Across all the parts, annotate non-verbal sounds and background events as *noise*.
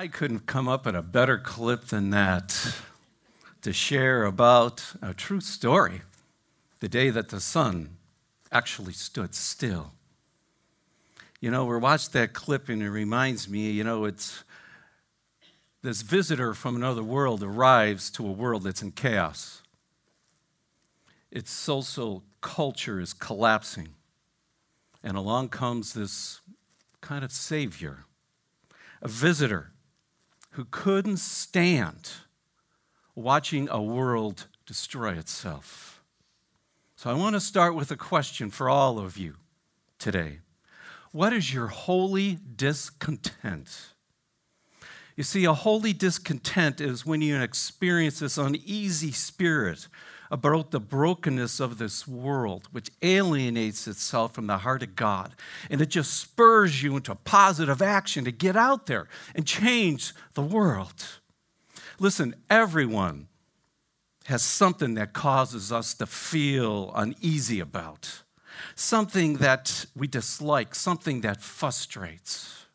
I couldn't come up with a better clip than that to share about a true story the day that the sun actually stood still. You know, we watched that clip and it reminds me, you know, it's this visitor from another world arrives to a world that's in chaos. Its social culture is collapsing. And along comes this kind of savior, a visitor who couldn't stand watching a world destroy itself. So I want to start with a question for all of you today. What is your holy discontent? You see, a holy discontent is when you experience this uneasy spirit about the brokenness of this world, which alienates itself from the heart of God. And it just spurs you into positive action to get out there and change the world. Listen, everyone has something that causes us to feel uneasy about something that we dislike, something that frustrates.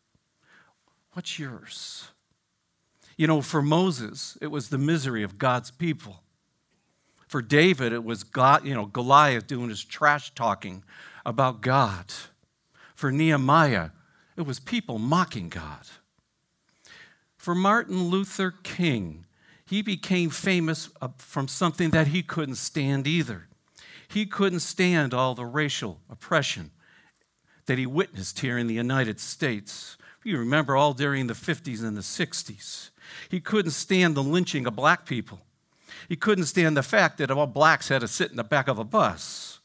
What's yours? You know, for Moses, it was the misery of God's people. For David, it was God, you know, Goliath doing his trash talking about God. For Nehemiah, it was people mocking God. For Martin Luther King, he became famous uh, from something that he couldn't stand either. He couldn't stand all the racial oppression that he witnessed here in the United States. You remember all during the 50s and the 60s. He couldn't stand the lynching of black people. He couldn't stand the fact that all blacks had to sit in the back of a bus.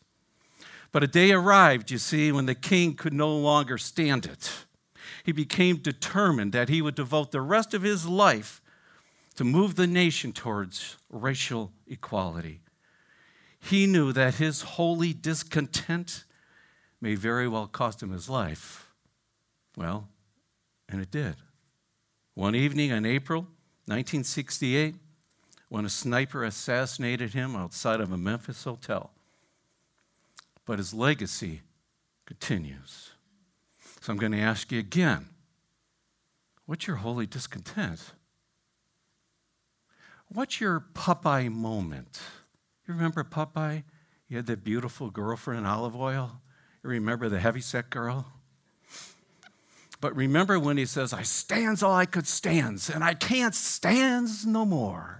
But a day arrived, you see, when the king could no longer stand it. He became determined that he would devote the rest of his life to move the nation towards racial equality. He knew that his holy discontent may very well cost him his life. Well, and it did. One evening in April 1968, when a sniper assassinated him outside of a Memphis hotel. But his legacy continues. So I'm going to ask you again what's your holy discontent? What's your Popeye moment? You remember Popeye? You had that beautiful girlfriend, Olive Oyl. You remember the heavyset girl? But remember when he says, I stands all I could stands, and I can't stands no more.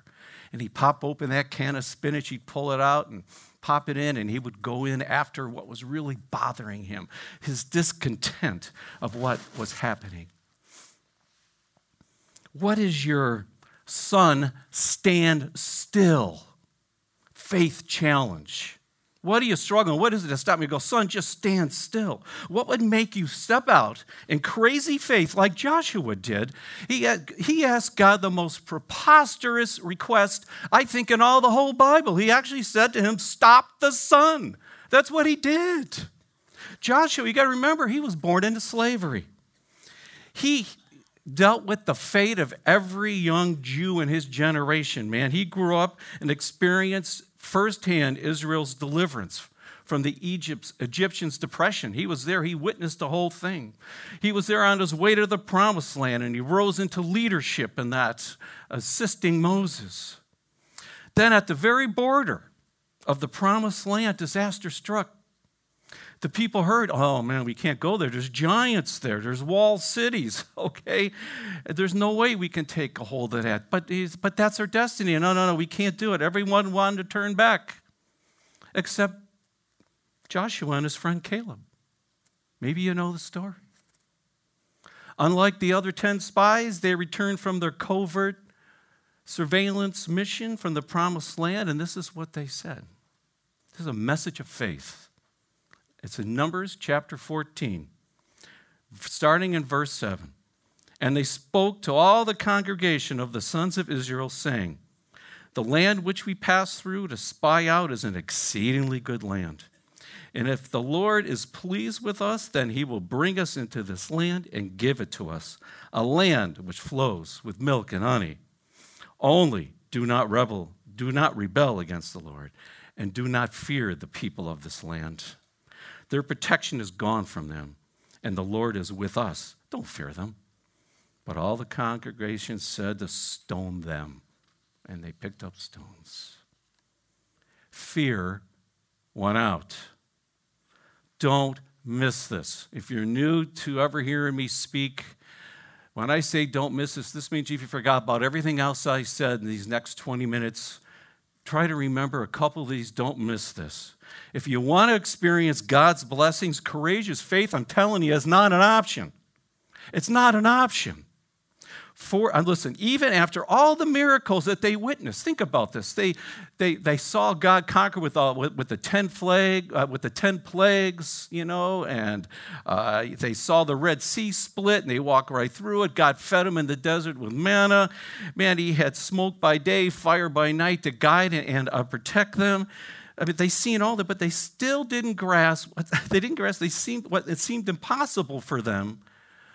And he'd pop open that can of spinach, he'd pull it out and pop it in, and he would go in after what was really bothering him, his discontent of what was happening. What is your sun stand still faith challenge? What are you struggling? What is it to stop me? Go, son, just stand still. What would make you step out in crazy faith like Joshua did? He, uh, he asked God the most preposterous request, I think, in all the whole Bible. He actually said to him, Stop the sun. That's what he did. Joshua, you got to remember, he was born into slavery. He dealt with the fate of every young Jew in his generation, man. He grew up and experienced firsthand Israel's deliverance from the Egypt's, Egyptians' depression. He was there, he witnessed the whole thing. He was there on his way to the promised land, and he rose into leadership in that, assisting Moses. Then, at the very border of the promised land, disaster struck. The people heard, oh man, we can't go there. There's giants there. There's walled cities, *laughs* okay? There's no way we can take a hold of that. But, but that's our destiny. No, no, no, we can't do it. Everyone wanted to turn back except Joshua and his friend Caleb. Maybe you know the story. Unlike the other 10 spies, they returned from their covert surveillance mission from the promised land, and this is what they said. This is a message of faith. It's in Numbers chapter 14, starting in verse 7. And they spoke to all the congregation of the sons of Israel, saying, The land which we pass through to spy out is an exceedingly good land. And if the Lord is pleased with us, then he will bring us into this land and give it to us, a land which flows with milk and honey. Only do not rebel, do not rebel against the Lord, and do not fear the people of this land. Their protection is gone from them, and the Lord is with us. Don't fear them. But all the congregation said to stone them, and they picked up stones. Fear went out. Don't miss this. If you're new to ever hearing me speak, when I say don't miss this, this means if you forgot about everything else I said in these next 20 minutes, try to remember a couple of these. Don't miss this. If you want to experience God's blessings, courageous faith, I'm telling you, is not an option. It's not an option for and listen even after all the miracles that they witnessed think about this they they, they saw god conquer with, all, with, with the 10 plague uh, with the 10 plagues you know and uh, they saw the red sea split and they walked right through it god fed them in the desert with manna man he had smoke by day fire by night to guide and, and uh, protect them I mean, they seen all that, but they still didn't grasp. *laughs* They didn't grasp. They seemed what it seemed impossible for them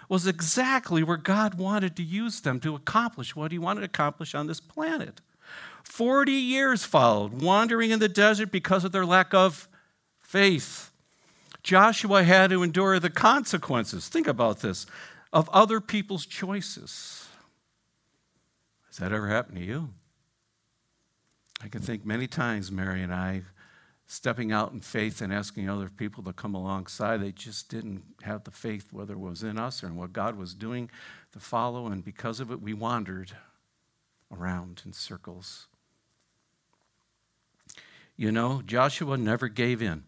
was exactly where God wanted to use them to accomplish what he wanted to accomplish on this planet. 40 years followed, wandering in the desert because of their lack of faith. Joshua had to endure the consequences, think about this, of other people's choices. Has that ever happened to you? I can think many times, Mary and I stepping out in faith and asking other people to come alongside. They just didn't have the faith, whether it was in us or in what God was doing, to follow. And because of it, we wandered around in circles. You know, Joshua never gave in.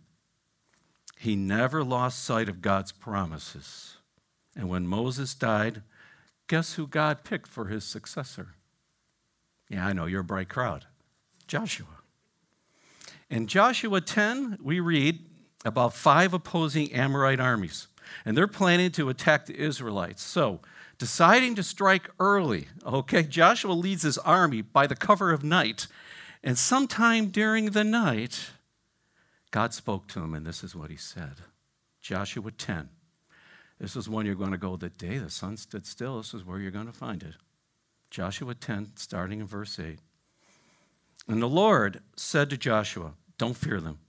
He never lost sight of God's promises. And when Moses died, guess who God picked for his successor? Yeah, I know, you're a bright crowd. Joshua. In Joshua 10, we read about five opposing Amorite armies, and they're planning to attack the Israelites. So, deciding to strike early, okay, Joshua leads his army by the cover of night, and sometime during the night, God spoke to him, and this is what he said Joshua 10. This is when you're going to go the day the sun stood still. This is where you're going to find it. Joshua 10, starting in verse 8. And the Lord said to Joshua, Don't fear them,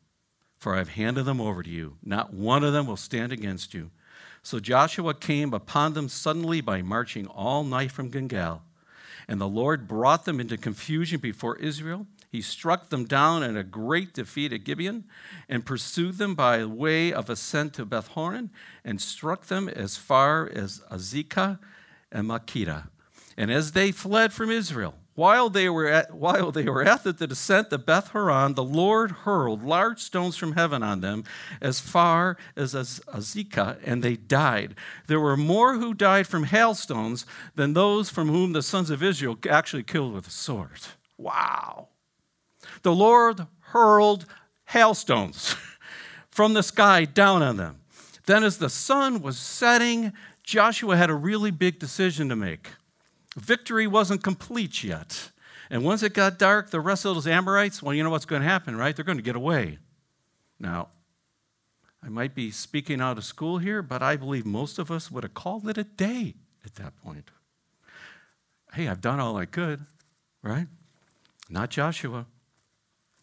for I have handed them over to you. Not one of them will stand against you. So Joshua came upon them suddenly by marching all night from Gilgal. And the Lord brought them into confusion before Israel. He struck them down in a great defeat at Gibeon and pursued them by way of ascent to Beth Horon and struck them as far as Azekah and Makkedah. And as they fled from Israel, while they were at, while they were at the descent of Beth Horon, the Lord hurled large stones from heaven on them as far as Azekah, and they died. There were more who died from hailstones than those from whom the sons of Israel actually killed with a sword. Wow. The Lord hurled hailstones *laughs* from the sky down on them. Then, as the sun was setting, Joshua had a really big decision to make. Victory wasn't complete yet. And once it got dark, the rest of those Amorites, well, you know what's going to happen, right? They're going to get away. Now, I might be speaking out of school here, but I believe most of us would have called it a day at that point. Hey, I've done all I could, right? Not Joshua.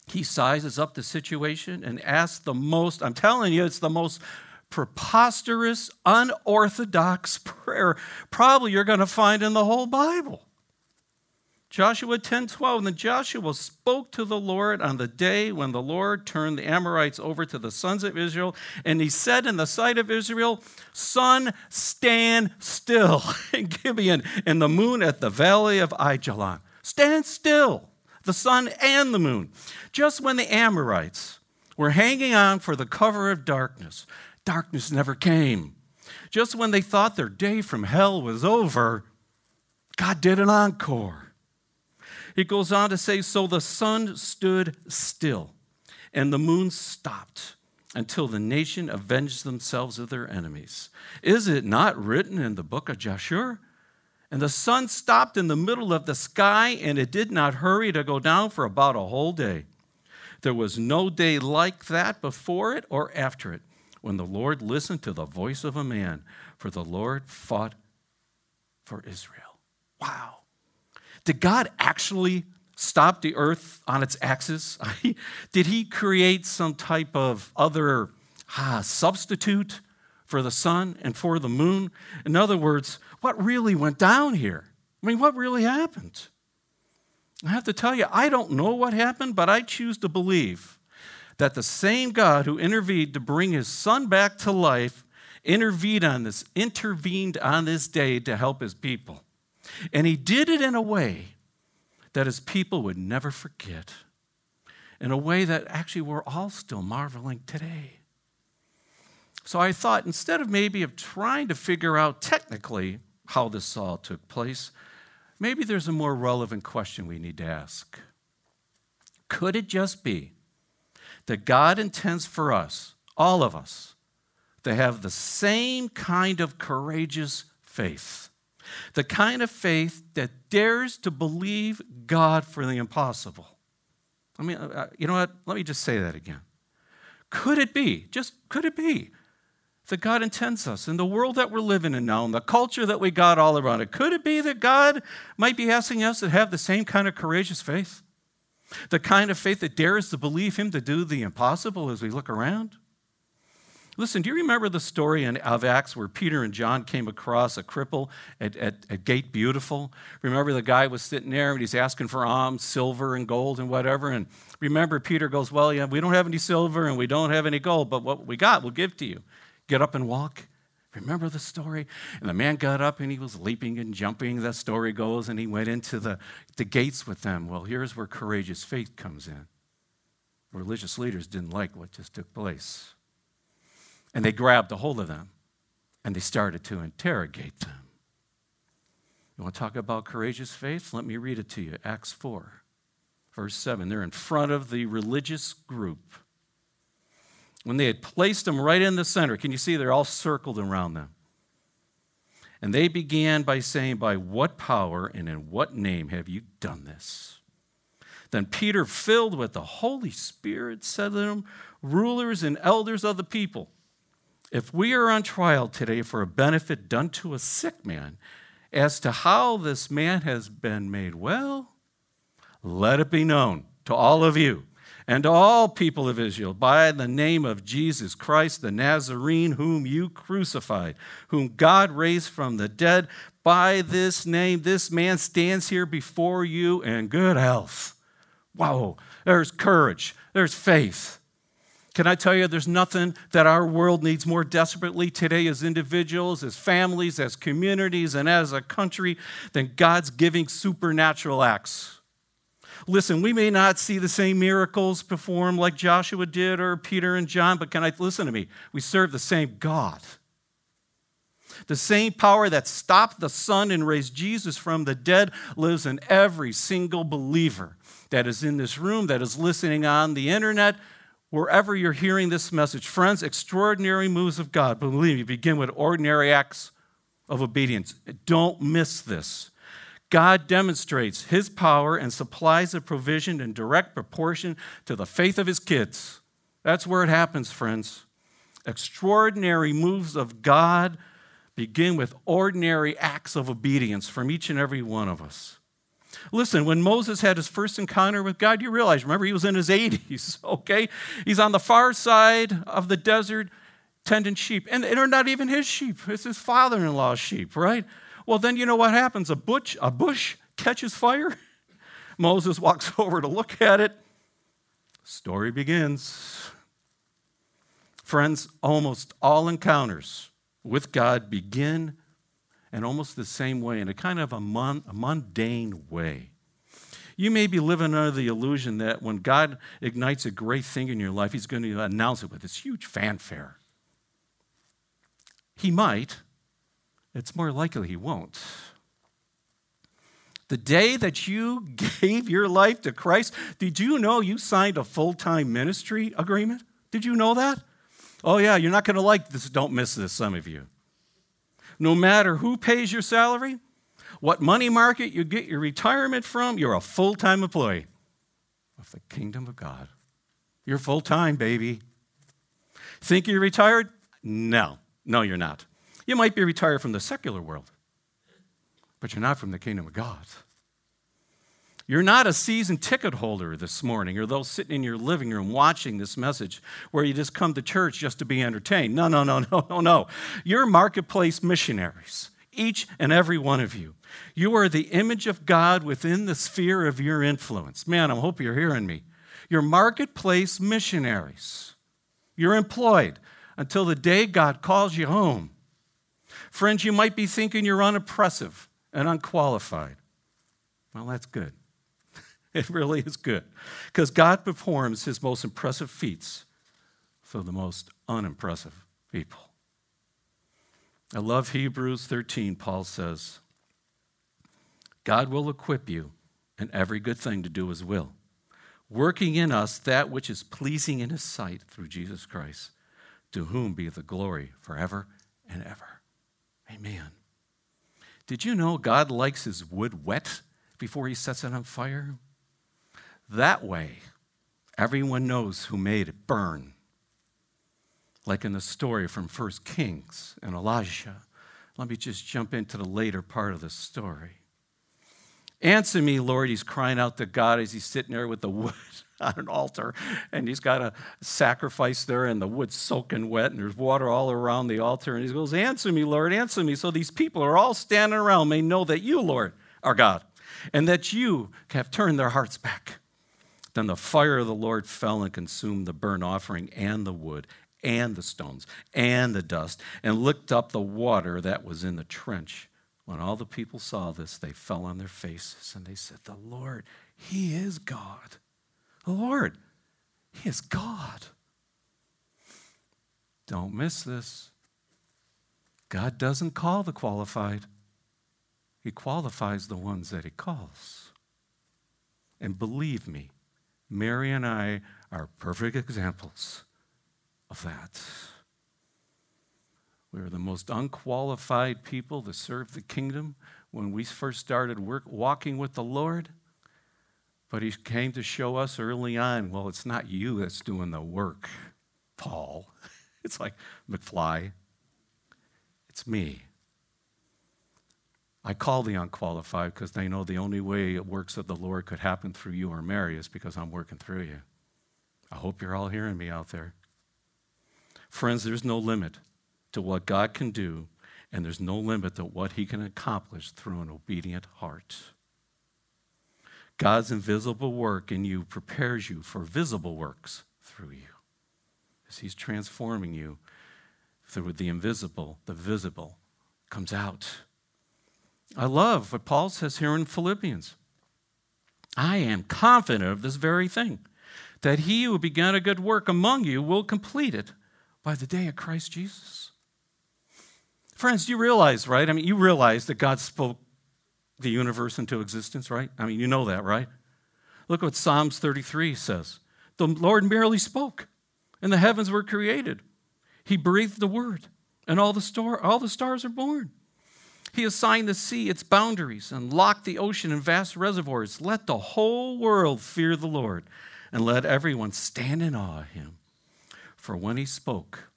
He sizes up the situation and asks the most, I'm telling you, it's the most preposterous, unorthodox prayer probably you're going to find in the whole Bible. Joshua 10 12. And then Joshua spoke to the Lord on the day when the Lord turned the Amorites over to the sons of Israel. And he said in the sight of Israel, Sun, stand still *laughs* in Gibeon, and the moon at the valley of Ajalon. Stand still, the sun and the moon. Just when the Amorites were hanging on for the cover of darkness, darkness never came. Just when they thought their day from hell was over, God did an encore. He goes on to say, So the sun stood still, and the moon stopped until the nation avenged themselves of their enemies. Is it not written in the book of Joshua? And the sun stopped in the middle of the sky, and it did not hurry to go down for about a whole day. There was no day like that before it or after it when the Lord listened to the voice of a man, for the Lord fought for Israel. Wow. Did God actually stop the earth on its axis? *laughs* Did he create some type of other ah, substitute for the sun and for the moon? In other words, what really went down here? I mean, what really happened? I have to tell you, I don't know what happened, but I choose to believe that the same God who intervened to bring his son back to life intervened on this intervened on this day to help his people. And he did it in a way that his people would never forget. In a way that actually we're all still marveling today. So I thought instead of maybe of trying to figure out technically how this all took place, maybe there's a more relevant question we need to ask. Could it just be that God intends for us, all of us, to have the same kind of courageous faith? The kind of faith that dares to believe God for the impossible. I mean, uh, uh, you know what? Let me just say that again. Could it be, just could it be, that God intends us in the world that we're living in now, in the culture that we got all around it. Could it be that God might be asking us to have the same kind of courageous faith? The kind of faith that dares to believe Him to do the impossible as we look around? Listen, do you remember the story in, of Acts where Peter and John came across a cripple at, at, at, Gate Beautiful? Remember the guy was sitting there and he's asking for alms, silver and gold and whatever. And remember, Peter goes, Well, yeah, we don't have any silver and we don't have any gold, but what we got, we'll give to you. Get up and walk. Remember the story? And the man got up and he was leaping and jumping, the story goes, and he went into the, the gates with them. Well, here's where courageous faith comes in. Religious leaders didn't like what just took place. And they grabbed a hold of them and they started to interrogate them. You want to talk about courageous faith? Let me read it to you. Acts 4, verse 7. They're in front of the religious group when they had placed them right in the center, can you see they're all circled around them? And they began by saying, By what power and in what name have you done this? Then Peter, filled with the Holy Spirit, said to them, Rulers and elders of the people, if we are on trial today for a benefit done to a sick man, as to how this man has been made well, let it be known to all of you and all people of Israel by the name of Jesus Christ the Nazarene, whom you crucified, whom God raised from the dead. By this name, this man stands here before you in good health. Wow, there's courage, there's faith. Can I tell you, there's nothing that our world needs more desperately today as individuals, as families, as communities, and as a country than God's giving supernatural acts. Listen, we may not see the same miracles performed like Joshua did or Peter and John, but can I listen to me? We serve the same God. The same power that stopped the sun and raised Jesus from the dead lives in every single believer that is in this room, that is listening on the internet, wherever you're hearing this message. Friends, extraordinary moves of God, believe me, begin with ordinary acts of obedience. Don't miss this. God demonstrates his power and supplies a provision in direct proportion to the faith of his kids. That's where it happens, friends. Extraordinary moves of God begin with ordinary acts of obedience from each and every one of us. Listen, when Moses had his first encounter with God, you realize, remember, he was in his 80s, *laughs* okay? He's on the far side of the desert tending sheep. And they're not even his sheep, it's his father in law's sheep, right? Well, then you know what happens? A bush, a bush catches fire. *laughs* Moses walks *laughs* over to look at it. Story begins. Friends, almost all encounters with God begin in almost the same way, in a kind of a, mon- a mundane way. You may be living under the illusion that when God ignites a great thing in your life, He's going to announce it with this huge fanfare. He might, it's more likely he won't. The day that you *laughs* gave your life to Christ, did you know you signed a full time ministry agreement? Did you know that? Oh, yeah, you're not going to like this. Don't miss this, some of you. No matter who pays your salary, what money market you get your retirement from, you're a full time employee of the kingdom of God. You're full time, baby. Think you're retired? No, no, you're not. You might be retired from the secular world, but you're not from the kingdom of God. You're not a season ticket holder this morning or those sitting in your living room watching this message where you just come to church just to be entertained. No, no, no, *laughs* no, no, no. You're marketplace missionaries, each and every one of you. You are the image of God within the sphere of your influence. Man, I hope you're hearing me. You're marketplace missionaries. You're employed until the day God calls you home. Friends, you might be thinking you're unimpressive and unqualified. Well, that's good. *laughs* It really is good. Because God performs his most impressive feats for the most unimpressive people. I love Hebrews 13. Paul says, God will equip you in every good thing to do his will, working in us that which is pleasing in his sight through Jesus Christ, to whom be the glory forever and ever. Amen. Did you know God likes his wood wet before he sets it on fire? That way, everyone knows who made it burn. Like in the story from 1 Kings and Elijah. Let me just jump into the later part of the story. Answer me, Lord. He's crying out to God as he's sitting there with the wood *laughs* on an altar, and he's got a sacrifice there, and the wood's soaking wet, and there's water all around the altar. And he goes, Answer me, Lord, answer me. So these people are all standing around, may know that you, Lord, are God, and that you have turned their hearts back. Then the fire of the Lord fell and consumed the burnt offering and the wood and the stones and the dust and licked up the water that was in the trench. When all the people saw this, they fell on their faces and they said, The Lord, He is God. The Lord, He is God. Don't miss this. God doesn't call the qualified, He qualifies the ones that He calls. And believe me, Mary and I are perfect examples of that. We were the most unqualified people to serve the kingdom when we first started work, walking with the Lord. But he came to show us early on well, it's not you that's doing the work, Paul. *laughs* It's like McFly. It's me. I call the unqualified because they know the only way works of the Lord could happen through you or Mary is because I'm working through you. I hope you're all hearing me out there. Friends, there's no limit to what God can do, and there's no limit to what He can accomplish through an obedient heart. God's invisible work in you prepares you for visible works through you. As He's transforming you through the invisible, the visible comes out. I love what Paul says here in Philippians. I am confident of this very thing, that he who began a good work among you will complete it by the day of Christ Jesus. Friends, you realize, right? I mean, you realize that God spoke the universe into existence, right? I mean, you know that, right? Look what Psalms 33 says. The Lord merely spoke, and the heavens were created. He breathed the word, and all the, star, all the stars are born. He assigned the sea its boundaries and locked the ocean in vast reservoirs. Let the whole world fear the Lord and let everyone stand in awe of him. For when he spoke,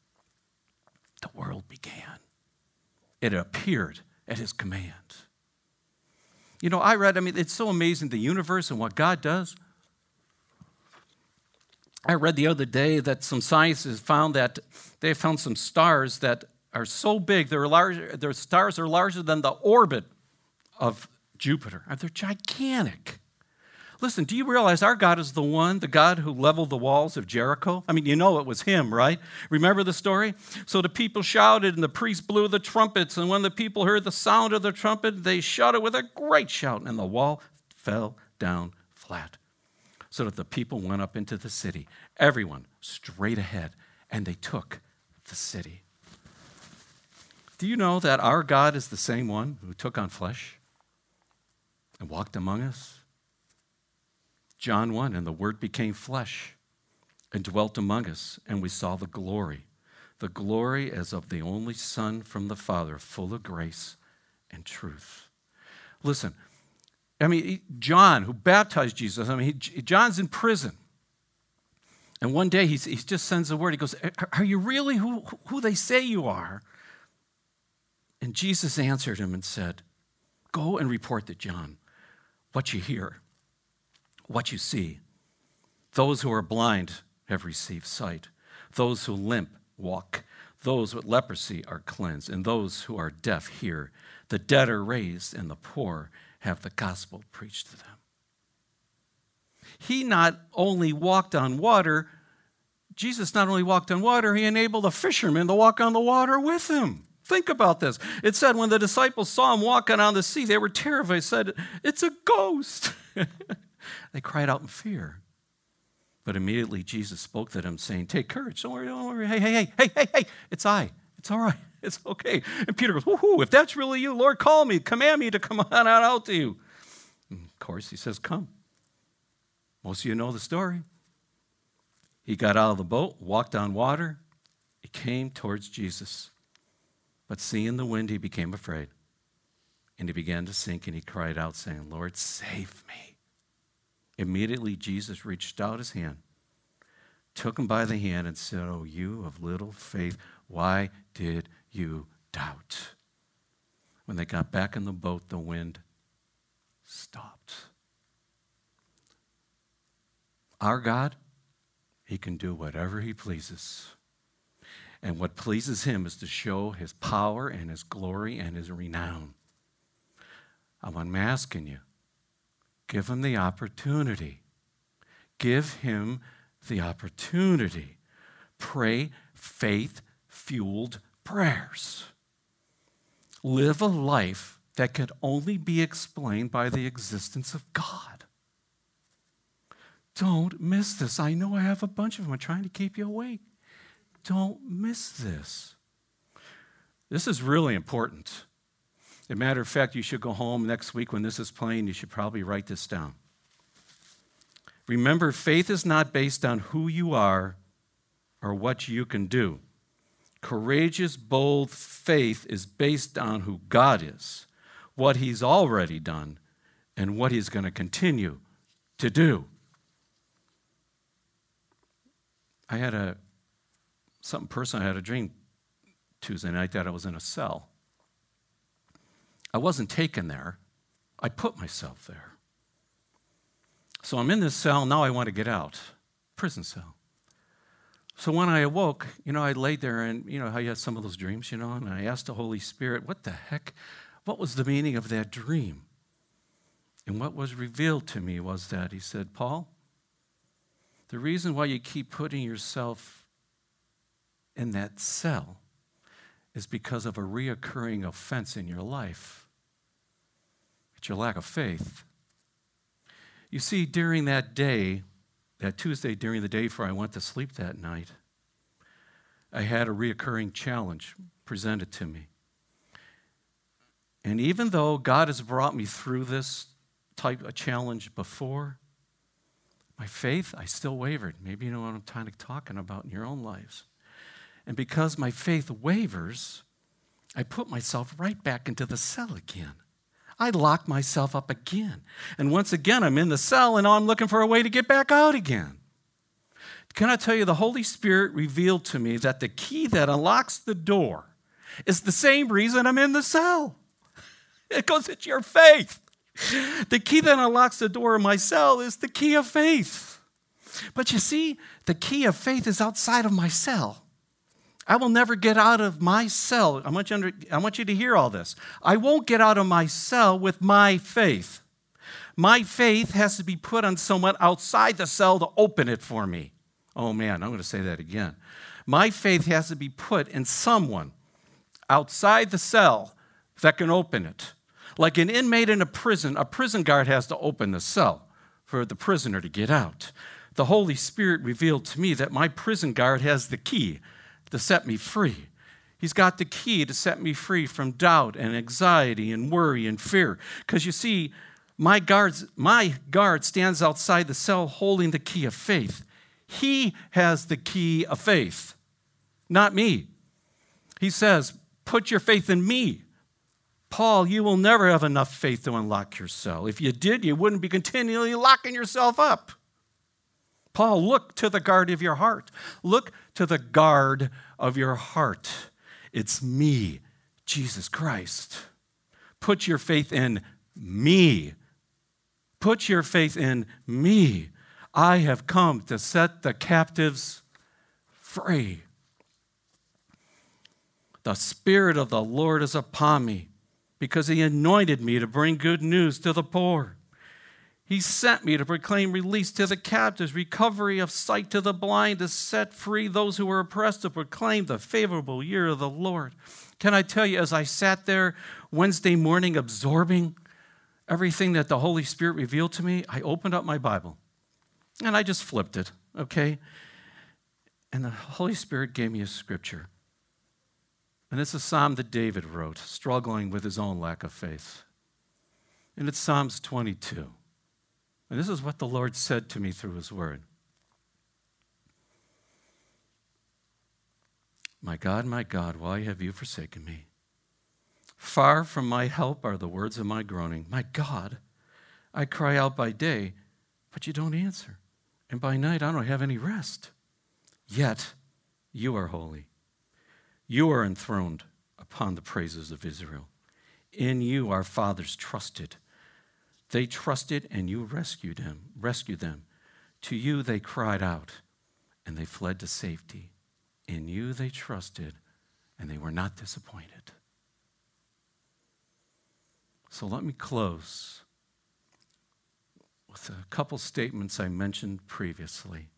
the world began. It appeared at his command. You know, I read, I mean, it's so amazing the universe and what God does. I read the other day that some scientists found that they found some stars that are so big, they're larger, their stars are larger than the orbit of Jupiter. They're gigantic. Listen, do you realize our God is the one, the God who leveled the walls of Jericho? I mean, you know it was him, right? Remember the story? So the people shouted, and the priests blew the trumpets. And when the people heard the sound of the trumpet, they shouted with a great shout, and the wall fell down flat. So that the people went up into the city, everyone straight ahead, and they took the city. Do you know that our God is the same one who took on flesh and walked among us? John 1 And the Word became flesh and dwelt among us, and we saw the glory. The glory as of the only Son from the Father, full of grace and truth. Listen, I mean, John, who baptized Jesus, I mean, he, John's in prison. And one day he just sends a word. He goes, Are you really who, who they say you are? And Jesus answered him and said, Go and report to John what you hear what you see. Those who are blind have received sight. Those who limp walk. Those with leprosy are cleansed, and those who are deaf hear. The dead are raised, and the poor have the gospel preached to them. He not only walked on water, Jesus not only walked on water, he enabled a fisherman to walk on the water with him. Think about this. It said when the disciples saw him walking on the sea, they were terrified. They said, It's a ghost. *laughs* they cried out in fear. But immediately Jesus spoke to them, saying, Take courage. Don't worry, don't worry. Hey, hey, hey, hey, hey, hey. It's I. It's all right. *laughs* It's okay. And Peter goes, Woohoo, if that's really you, Lord, call me. Command me to come on out to you. And of course, he says, Come. Most of you know the story. He got out of the boat, walked on water. He came towards Jesus. But seeing the wind, he became afraid. And he began to sink, and he cried out, saying, Lord, save me. Immediately, Jesus reached out his hand, took him by the hand, and said, Oh, you of little faith, why did you doubt? When they got back in the boat, the wind stopped. Our God, He can do whatever He pleases. And what pleases him is to show his power and his glory and his renown. I'm asking you, give him the opportunity. Give him the opportunity. Pray faith fueled prayers. Live a life that could only be explained by the existence of God. Don't miss this. I know I have a bunch of them. I'm trying to keep you awake. Don't miss this. This is really important. As a matter of fact, you should go home next week when this is playing, you should probably write this down. Remember, faith is not based on who you are or what you can do. Courageous, bold faith is based on who God is, what He's already done, and what He's going to continue to do. I had a something personal. I had a dream Tuesday night that I was in a cell. I wasn't taken there, I put myself there. So I'm in this cell, now I want to get out. Prison cell. So when I awoke, you know, I laid there and, you know, how you had some of those dreams, you know, and I asked the Holy Spirit, what the heck? What was the meaning of that dream? And what was revealed to me was that he said, Paul, the reason why you keep putting yourself in that cell is because of a reoccurring offense in your life. It's your lack of faith. You see, during that day, that Tuesday, during the day before I went to sleep that night, I had a reoccurring challenge presented to me. And even though God has brought me through this type of challenge before, my faith, I still wavered. Maybe you know what I'm kind of talking about in your own lives. And because my faith wavers, I put myself right back into the cell again. I lock myself up again. And once again, I'm in the cell and I'm looking for a way to get back out again. Can I tell you, the Holy Spirit revealed to me that the key that unlocks the door is the same reason I'm in the cell. It goes, it's your faith. The key that unlocks the door of my cell is the key of faith. But you see, the key of faith is outside of my cell. I will never get out of my cell. I want, you under, I want you to hear all this. I won't get out of my cell with my faith. My faith has to be put on someone outside the cell to open it for me. Oh man, I'm going to say that again. My faith has to be put in someone outside the cell that can open it. Like an inmate in a prison, a prison guard has to open the cell for the prisoner to get out. The Holy Spirit revealed to me that my prison guard has the key to set me free. He's got the key to set me free from doubt and anxiety and worry and fear. Because you see, my, guards, my guard stands outside the cell holding the key of faith. He has the key of faith, not me. He says, Put your faith in me. Paul, you will never have enough faith to unlock your cell. If you did, you wouldn't be continually locking yourself up. Paul, look to the guard of your heart. Look to the guard of your heart. It's me, Jesus Christ. Put your faith in me. Put your faith in me. I have come to set the captives free. The Spirit of the Lord is upon me because he anointed me to bring good news to the poor. He sent me to proclaim release to the captives, recovery of sight to the blind, to set free those who were oppressed, to proclaim the favorable year of the Lord. Can I tell you, as I sat there Wednesday morning absorbing everything that the Holy Spirit revealed to me, I opened up my Bible and I just flipped it, okay? And the Holy Spirit gave me a scripture. And it's a psalm that David wrote, struggling with his own lack of faith. And it's Psalms 22. And this is what the Lord said to me through his word. My God, my God, why have you forsaken me? Far from my help are the words of my groaning. My God, I cry out by day, but you don't answer. And by night, I don't have any rest. Yet, you are holy. You are enthroned upon the praises of Israel. In you, our fathers trusted they trusted and you rescued him, rescued them. To you they cried out and they fled to safety. In you they trusted and they were not disappointed. So let me close with a couple statements I mentioned previously.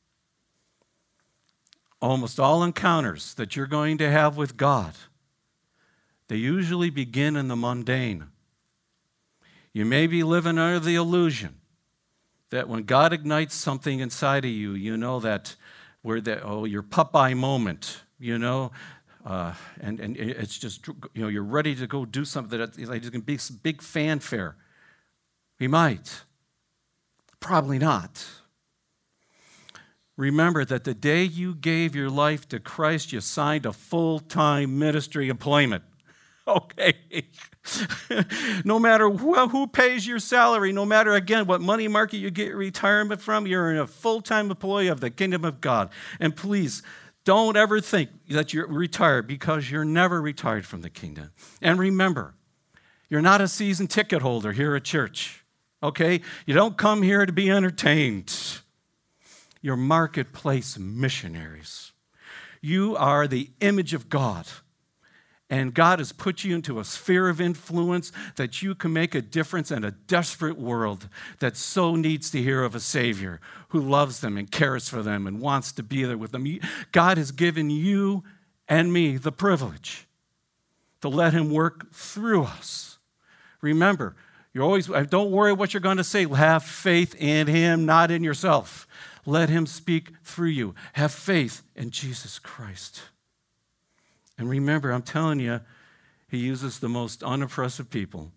Almost all encounters that you're going to have with God, they usually begin in the mundane. You may be living under the illusion that when God ignites something inside of you, you know that where that oh your Popeye moment, you know, uh, and and it's just you know you're ready to go do something that like it's to be big fanfare. He might, probably not. Remember that the day you gave your life to Christ, you signed a full time ministry employment. *laughs* Okay. no matter who, who pays your salary, no matter again what money market you get your retirement from, you're a full time employee of the kingdom of God. And please, don't ever think that you're retired because you're never retired from the kingdom. And remember, you're not a season ticket holder here at church, okay? You don't come here to be entertained. You're marketplace missionaries. You are the image of God. And God has put you into a sphere of influence that you can make a difference in a desperate world that so needs to hear of a Savior who loves them and cares for them and wants to be there with them. God has given you and me the privilege to let Him work through us. Remember, you're always, uh, don't worry what you're going to say. Have faith in Him, not in yourself. Let Him speak through you. Have faith in Jesus Christ. And remember, I'm telling you, he uses the most unimpressive people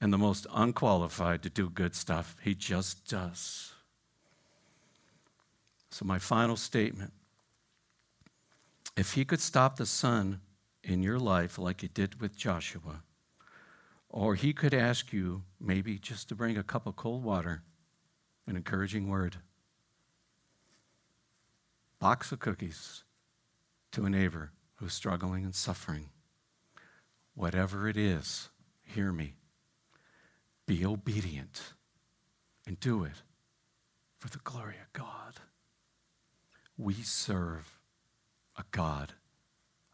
and the most unqualified to do good stuff. He just does. So, my final statement if he could stop the sun in your life like he did with Joshua, or he could ask you maybe just to bring a cup of cold water, an encouraging word, box of cookies to a neighbor, who's struggling and suffering. Whatever it is, hear me. Be obedient and do it for the glory of God. We serve a God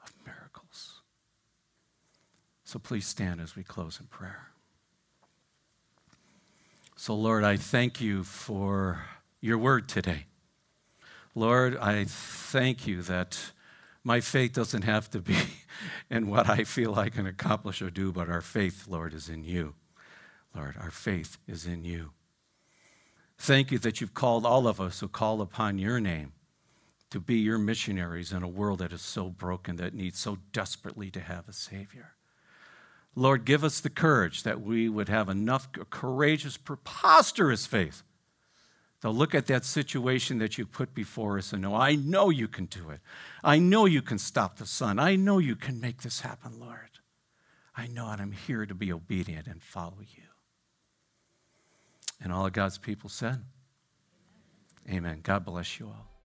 of miracles. So please stand as we close in prayer. So, Lord, I thank you for your word today. Lord, I thank you that my faith doesn't have to be *laughs* in what I feel I can accomplish or do, but our faith, Lord, is in you. Lord, our faith is in you. Thank you that you've called all of us who call upon your name to be your missionaries in a world that is so broken, that needs so desperately to have a Savior. Lord, give us the courage that we would have enough courageous, preposterous faith They'll look at that situation that you put before us and know, I know you can do it. I know you can stop the sun. I know you can make this happen, Lord. I know, and I'm here to be obedient and follow you. And all of God's people said, Amen. God bless you all.